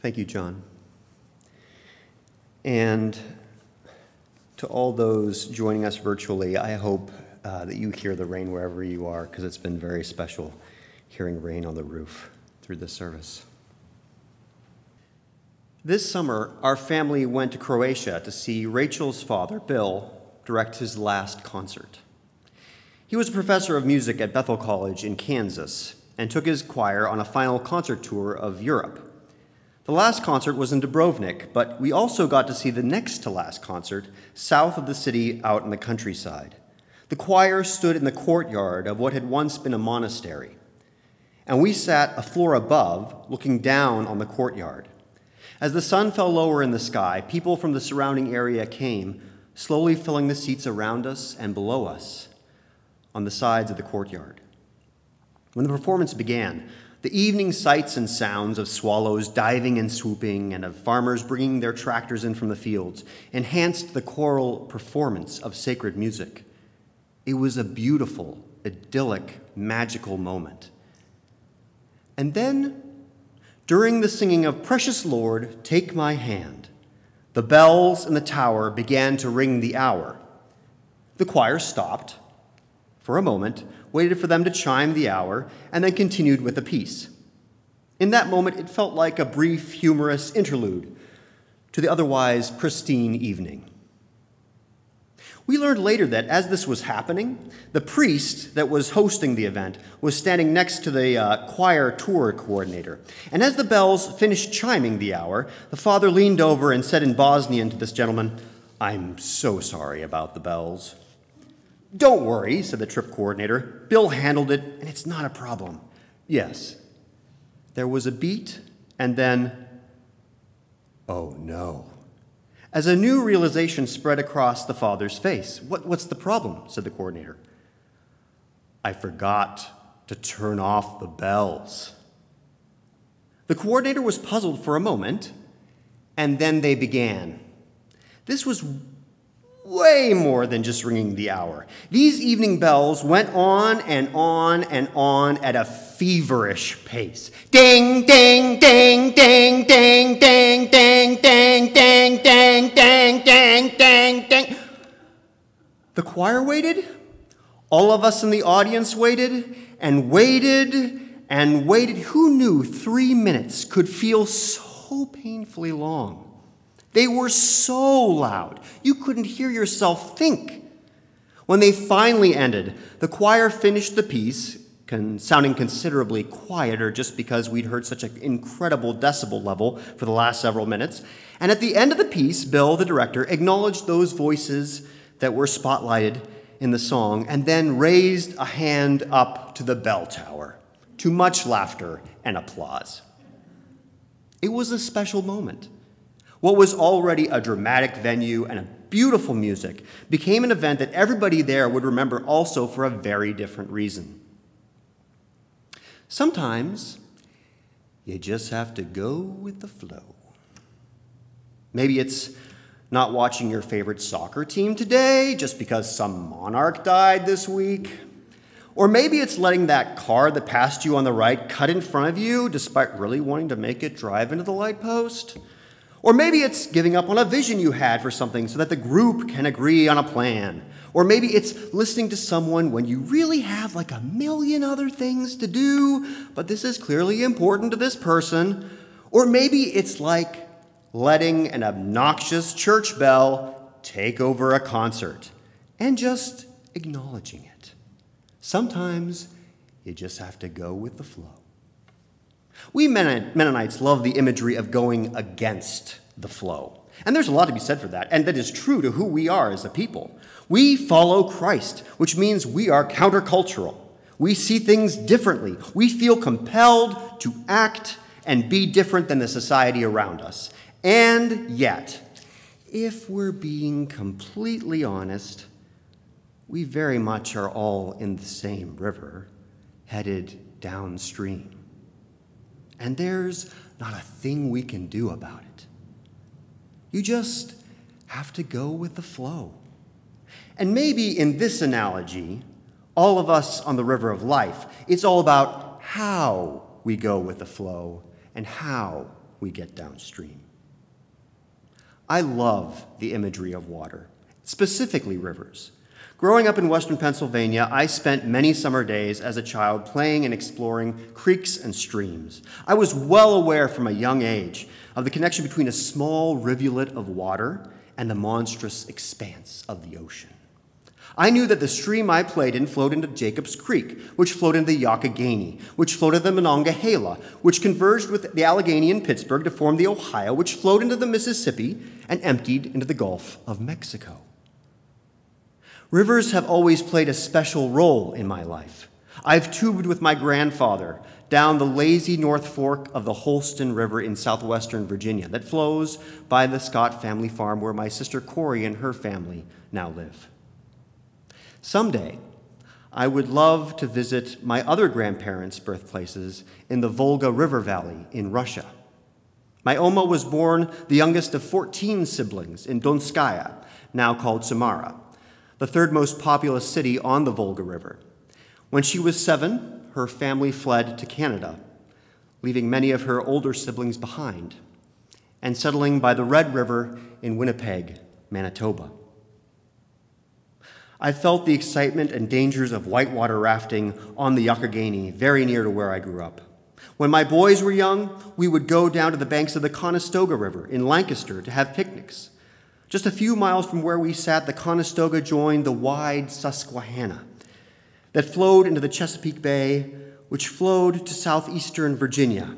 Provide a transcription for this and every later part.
Thank you, John. And to all those joining us virtually, I hope uh, that you hear the rain wherever you are, because it's been very special hearing rain on the roof through this service. This summer, our family went to Croatia to see Rachel's father, Bill, direct his last concert. He was a professor of music at Bethel College in Kansas and took his choir on a final concert tour of Europe. The last concert was in Dubrovnik, but we also got to see the next to last concert south of the city out in the countryside. The choir stood in the courtyard of what had once been a monastery, and we sat a floor above, looking down on the courtyard. As the sun fell lower in the sky, people from the surrounding area came, slowly filling the seats around us and below us on the sides of the courtyard. When the performance began, the evening sights and sounds of swallows diving and swooping and of farmers bringing their tractors in from the fields enhanced the choral performance of sacred music. It was a beautiful, idyllic, magical moment. And then, during the singing of Precious Lord, Take My Hand, the bells in the tower began to ring the hour. The choir stopped for a moment waited for them to chime the hour, and then continued with the piece. In that moment, it felt like a brief, humorous interlude to the otherwise pristine evening. We learned later that as this was happening, the priest that was hosting the event was standing next to the uh, choir tour coordinator. And as the bells finished chiming the hour, the father leaned over and said in Bosnian to this gentleman, I'm so sorry about the bells. Don't worry, said the trip coordinator. Bill handled it, and it's not a problem. Yes. There was a beat, and then, oh no. As a new realization spread across the father's face. What, what's the problem? said the coordinator. I forgot to turn off the bells. The coordinator was puzzled for a moment, and then they began. This was way more than just ringing the hour. These evening bells went on and on and on at a feverish pace. Ding, ding, ding, ding, ding, ding, ding, ding, ding, ding, ding, ding, ding, ding. The choir waited. All of us in the audience waited and waited and waited. Who knew three minutes could feel so painfully long? They were so loud, you couldn't hear yourself think. When they finally ended, the choir finished the piece, con- sounding considerably quieter just because we'd heard such an incredible decibel level for the last several minutes. And at the end of the piece, Bill, the director, acknowledged those voices that were spotlighted in the song and then raised a hand up to the bell tower to much laughter and applause. It was a special moment. What was already a dramatic venue and a beautiful music became an event that everybody there would remember also for a very different reason. Sometimes you just have to go with the flow. Maybe it's not watching your favorite soccer team today just because some monarch died this week. Or maybe it's letting that car that passed you on the right cut in front of you despite really wanting to make it drive into the light post. Or maybe it's giving up on a vision you had for something so that the group can agree on a plan. Or maybe it's listening to someone when you really have like a million other things to do, but this is clearly important to this person. Or maybe it's like letting an obnoxious church bell take over a concert and just acknowledging it. Sometimes you just have to go with the flow. We Mennonites love the imagery of going against the flow. And there's a lot to be said for that, and that is true to who we are as a people. We follow Christ, which means we are countercultural. We see things differently. We feel compelled to act and be different than the society around us. And yet, if we're being completely honest, we very much are all in the same river, headed downstream and there's not a thing we can do about it. You just have to go with the flow. And maybe in this analogy, all of us on the river of life, it's all about how we go with the flow and how we get downstream. I love the imagery of water, specifically rivers. Growing up in western Pennsylvania, I spent many summer days as a child playing and exploring creeks and streams. I was well aware from a young age of the connection between a small rivulet of water and the monstrous expanse of the ocean. I knew that the stream I played in flowed into Jacobs Creek, which flowed into the Youghiogheny, which flowed into the Monongahela, which converged with the Allegheny in Pittsburgh to form the Ohio, which flowed into the Mississippi and emptied into the Gulf of Mexico. Rivers have always played a special role in my life. I've tubed with my grandfather down the lazy North Fork of the Holston River in southwestern Virginia that flows by the Scott family farm where my sister Corey and her family now live. Someday, I would love to visit my other grandparents' birthplaces in the Volga River Valley in Russia. My Oma was born the youngest of 14 siblings in Donskaya, now called Samara the third most populous city on the Volga River. When she was seven, her family fled to Canada, leaving many of her older siblings behind and settling by the Red River in Winnipeg, Manitoba. I felt the excitement and dangers of whitewater rafting on the Youghiogheny, very near to where I grew up. When my boys were young, we would go down to the banks of the Conestoga River in Lancaster to have picnics. Just a few miles from where we sat, the Conestoga joined the wide Susquehanna that flowed into the Chesapeake Bay, which flowed to southeastern Virginia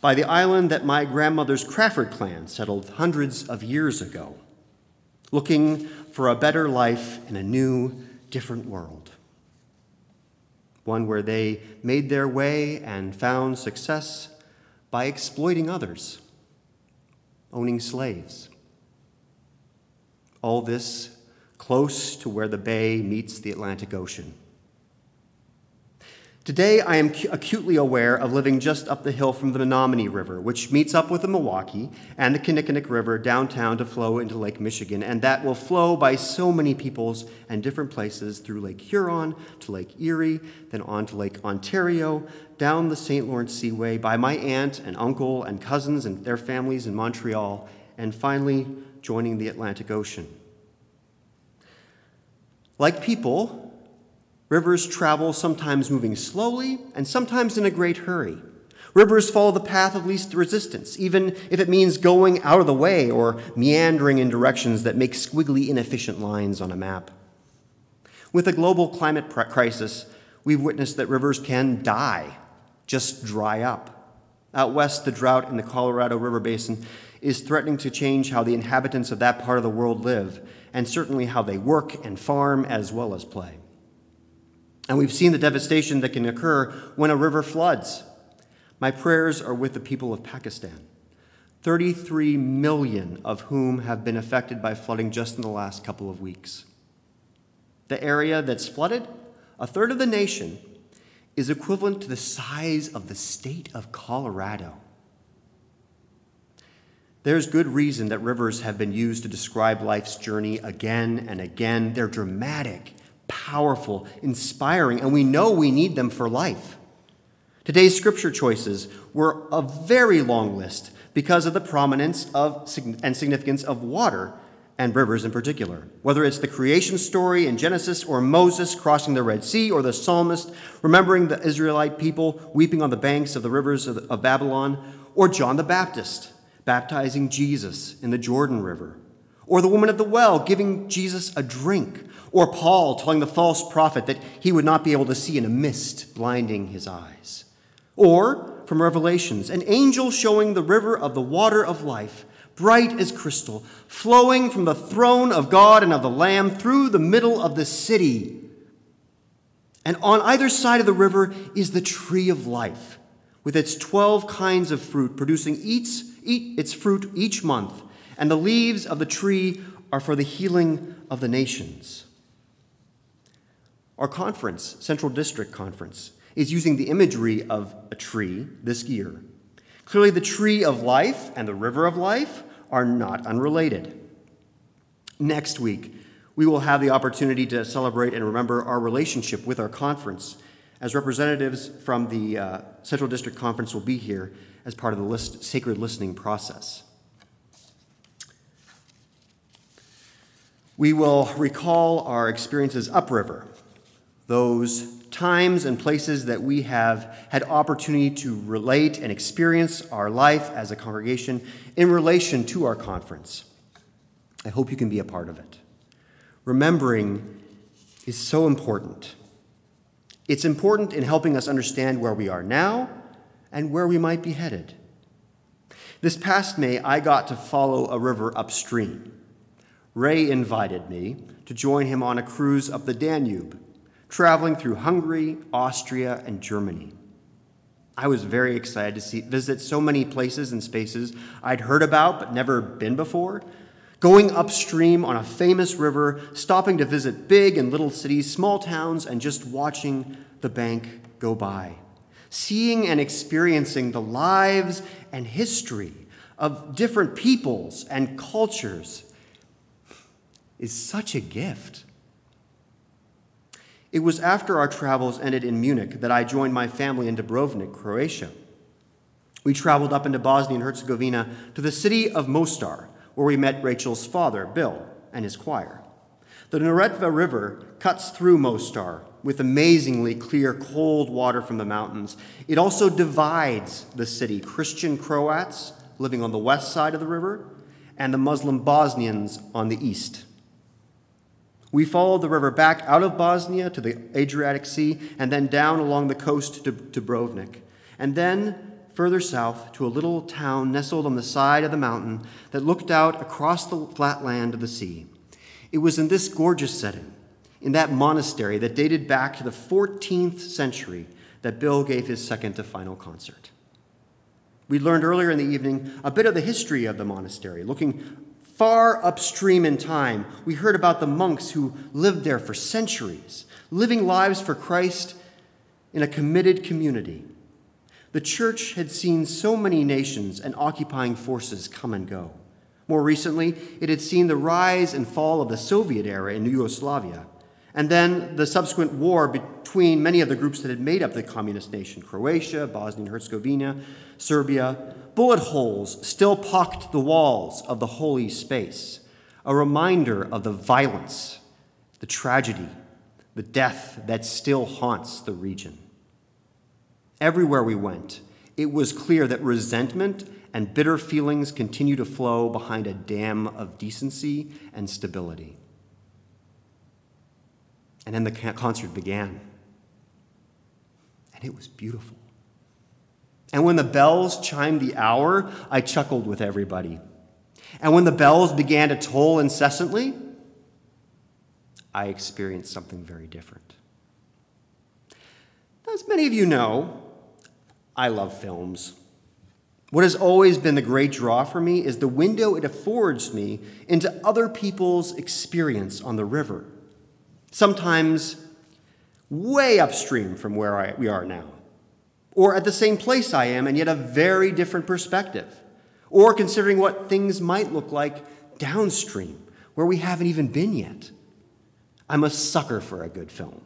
by the island that my grandmother's Crawford clan settled hundreds of years ago, looking for a better life in a new, different world. One where they made their way and found success by exploiting others, owning slaves all this close to where the bay meets the Atlantic Ocean. Today, I am acutely aware of living just up the hill from the Menomonee River, which meets up with the Milwaukee and the Kinnickinnic River downtown to flow into Lake Michigan, and that will flow by so many peoples and different places through Lake Huron to Lake Erie, then on to Lake Ontario, down the St. Lawrence Seaway by my aunt and uncle and cousins and their families in Montreal, and finally joining the Atlantic Ocean. Like people, rivers travel sometimes moving slowly and sometimes in a great hurry. Rivers follow the path of least resistance, even if it means going out of the way or meandering in directions that make squiggly, inefficient lines on a map. With the global climate crisis, we've witnessed that rivers can die, just dry up. Out west, the drought in the Colorado River Basin is threatening to change how the inhabitants of that part of the world live, and certainly how they work and farm as well as play. And we've seen the devastation that can occur when a river floods. My prayers are with the people of Pakistan, 33 million of whom have been affected by flooding just in the last couple of weeks. The area that's flooded, a third of the nation, is equivalent to the size of the state of Colorado. There's good reason that rivers have been used to describe life's journey again and again. They're dramatic, powerful, inspiring, and we know we need them for life. Today's scripture choices were a very long list because of the prominence of and significance of water and rivers in particular. Whether it's the creation story in Genesis or Moses crossing the Red Sea or the psalmist remembering the Israelite people weeping on the banks of the rivers of Babylon or John the Baptist baptizing Jesus in the Jordan River, or the woman at the well giving Jesus a drink, or Paul telling the false prophet that he would not be able to see in a mist blinding his eyes. Or from Revelations, an angel showing the river of the water of life, bright as crystal, flowing from the throne of God and of the Lamb through the middle of the city. And on either side of the river is the tree of life, with its 12 kinds of fruit, producing each eat its fruit each month, and the leaves of the tree are for the healing of the nations. Our conference, Central District Conference, is using the imagery of a tree this year. Clearly, the tree of life and the river of life are not unrelated. Next week, we will have the opportunity to celebrate and remember our relationship with our conference as representatives from the uh, Central District Conference will be here as part of the list, sacred listening process. We will recall our experiences upriver, those times and places that we have had opportunity to relate and experience our life as a congregation in relation to our conference. I hope you can be a part of it. Remembering is so important. It's important in helping us understand where we are now and where we might be headed. This past May, I got to follow a river upstream. Ray invited me to join him on a cruise up the Danube traveling through Hungary, Austria, and Germany. I was very excited to see, visit so many places and spaces I'd heard about but never been before. Going upstream on a famous river, stopping to visit big and little cities, small towns, and just watching the bank go by. Seeing and experiencing the lives and history of different peoples and cultures is such a gift. It was after our travels ended in Munich that I joined my family in Dubrovnik, Croatia. We traveled up into Bosnia and Herzegovina to the city of Mostar, where we met Rachel's father, Bill, and his choir. The Neretva River cuts through Mostar with amazingly clear, cold water from the mountains. It also divides the city Christian Croats living on the west side of the river and the Muslim Bosnians on the east. We followed the river back out of Bosnia to the Adriatic Sea and then down along the coast to Dubrovnik, and then further south to a little town nestled on the side of the mountain that looked out across the flat land of the sea. It was in this gorgeous setting, in that monastery that dated back to the 14th century, that Bill gave his second to final concert. We learned earlier in the evening a bit of the history of the monastery, looking Far upstream in time, we heard about the monks who lived there for centuries, living lives for Christ in a committed community. The church had seen so many nations and occupying forces come and go. More recently, it had seen the rise and fall of the Soviet era in Yugoslavia, and then the subsequent war between many of the groups that had made up the communist nation Croatia, Bosnia and Herzegovina, Serbia, bullet holes still pocked the walls of the holy space, a reminder of the violence, the tragedy, the death that still haunts the region. Everywhere we went, it was clear that resentment and bitter feelings continue to flow behind a dam of decency and stability. And then the concert began. And it was beautiful. And when the bells chimed the hour, I chuckled with everybody. And when the bells began to toll incessantly, I experienced something very different. As many of you know, I love films. What has always been the great draw for me is the window it affords me into other people's experience on the river, sometimes way upstream from where I, we are now or at the same place I am and yet a very different perspective, or considering what things might look like downstream where we haven't even been yet. I'm a sucker for a good film.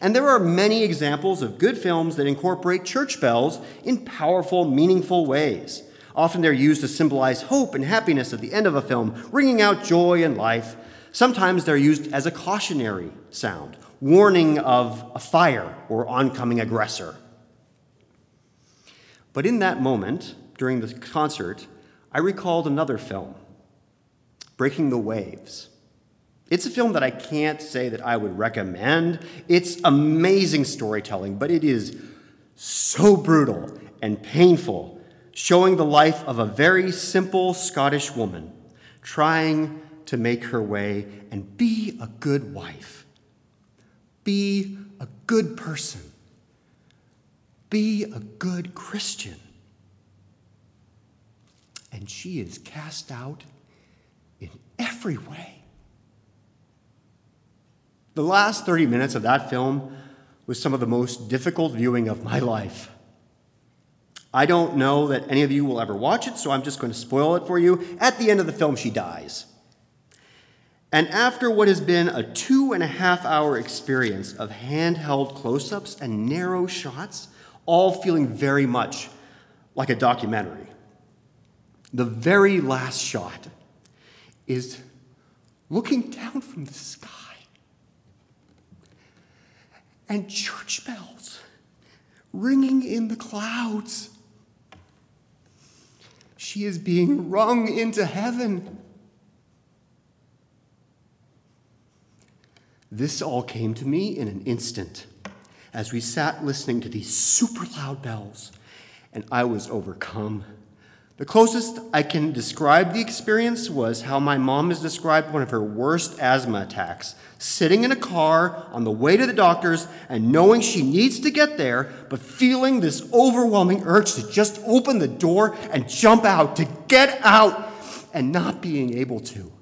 And there are many examples of good films that incorporate church bells in powerful, meaningful ways. Often they're used to symbolize hope and happiness at the end of a film, ringing out joy and life. Sometimes they're used as a cautionary sound, warning of a fire or oncoming aggressor. But in that moment, during the concert, I recalled another film, Breaking the Waves. It's a film that I can't say that I would recommend. It's amazing storytelling, but it is so brutal and painful, showing the life of a very simple Scottish woman trying to make her way and be a good wife, be a good person be a good Christian. And she is cast out in every way. The last 30 minutes of that film was some of the most difficult viewing of my life. I don't know that any of you will ever watch it, so I'm just going to spoil it for you. At the end of the film, she dies. And after what has been a two and a half hour experience of handheld close ups and narrow shots, all feeling very much like a documentary, the very last shot is looking down from the sky and church bells ringing in the clouds. She is being rung into heaven. This all came to me in an instant as we sat listening to these super loud bells, and I was overcome. The closest I can describe the experience was how my mom has described one of her worst asthma attacks sitting in a car on the way to the doctor's and knowing she needs to get there, but feeling this overwhelming urge to just open the door and jump out, to get out, and not being able to.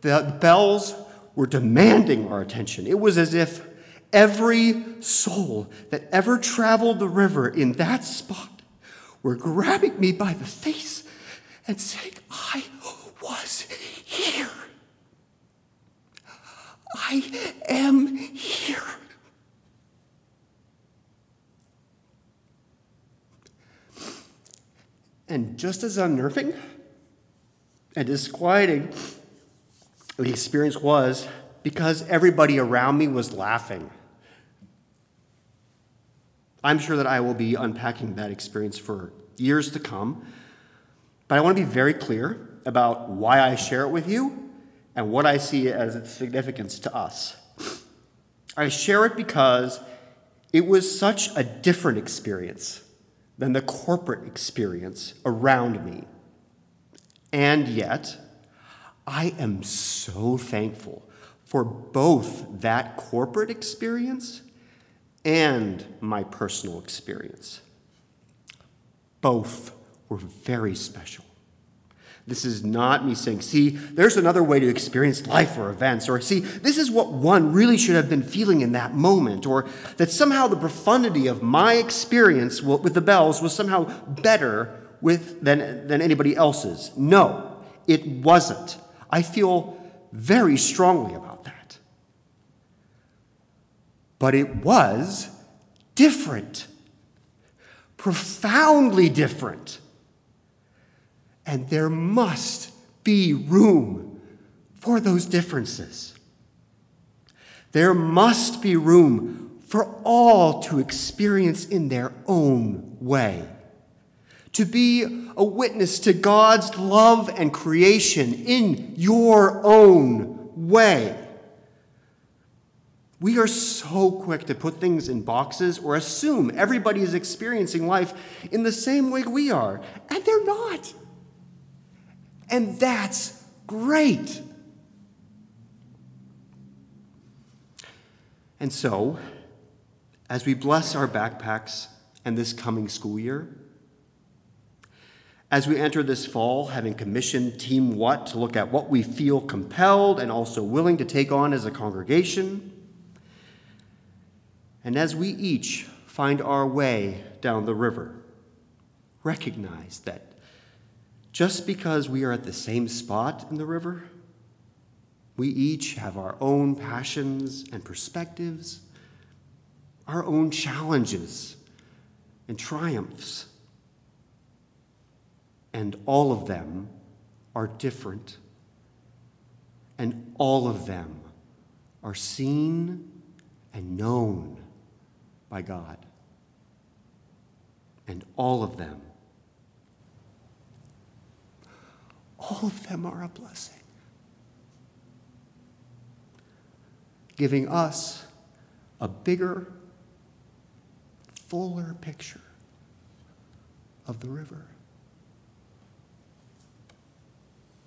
The bells were demanding our attention. It was as if every soul that ever traveled the river in that spot were grabbing me by the face and saying, I was here. I am here. And just as unnerving and disquieting the experience was because everybody around me was laughing. I'm sure that I will be unpacking that experience for years to come, but I want to be very clear about why I share it with you and what I see as its significance to us. I share it because it was such a different experience than the corporate experience around me. And yet, I am so thankful for both that corporate experience and my personal experience. Both were very special. This is not me saying, see, there's another way to experience life or events, or see, this is what one really should have been feeling in that moment, or that somehow the profundity of my experience with the bells was somehow better with, than, than anybody else's. No, it wasn't. I feel very strongly about. But it was different, profoundly different. And there must be room for those differences. There must be room for all to experience in their own way to be a witness to God's love and creation in your own way. We are so quick to put things in boxes or assume everybody is experiencing life in the same way we are, and they're not. And that's great. And so, as we bless our backpacks and this coming school year, as we enter this fall, having commissioned Team What to look at what we feel compelled and also willing to take on as a congregation, and as we each find our way down the river, recognize that just because we are at the same spot in the river, we each have our own passions and perspectives, our own challenges and triumphs and all of them are different, and all of them are seen and known by God. And all of them, all of them are a blessing, giving us a bigger, fuller picture of the river.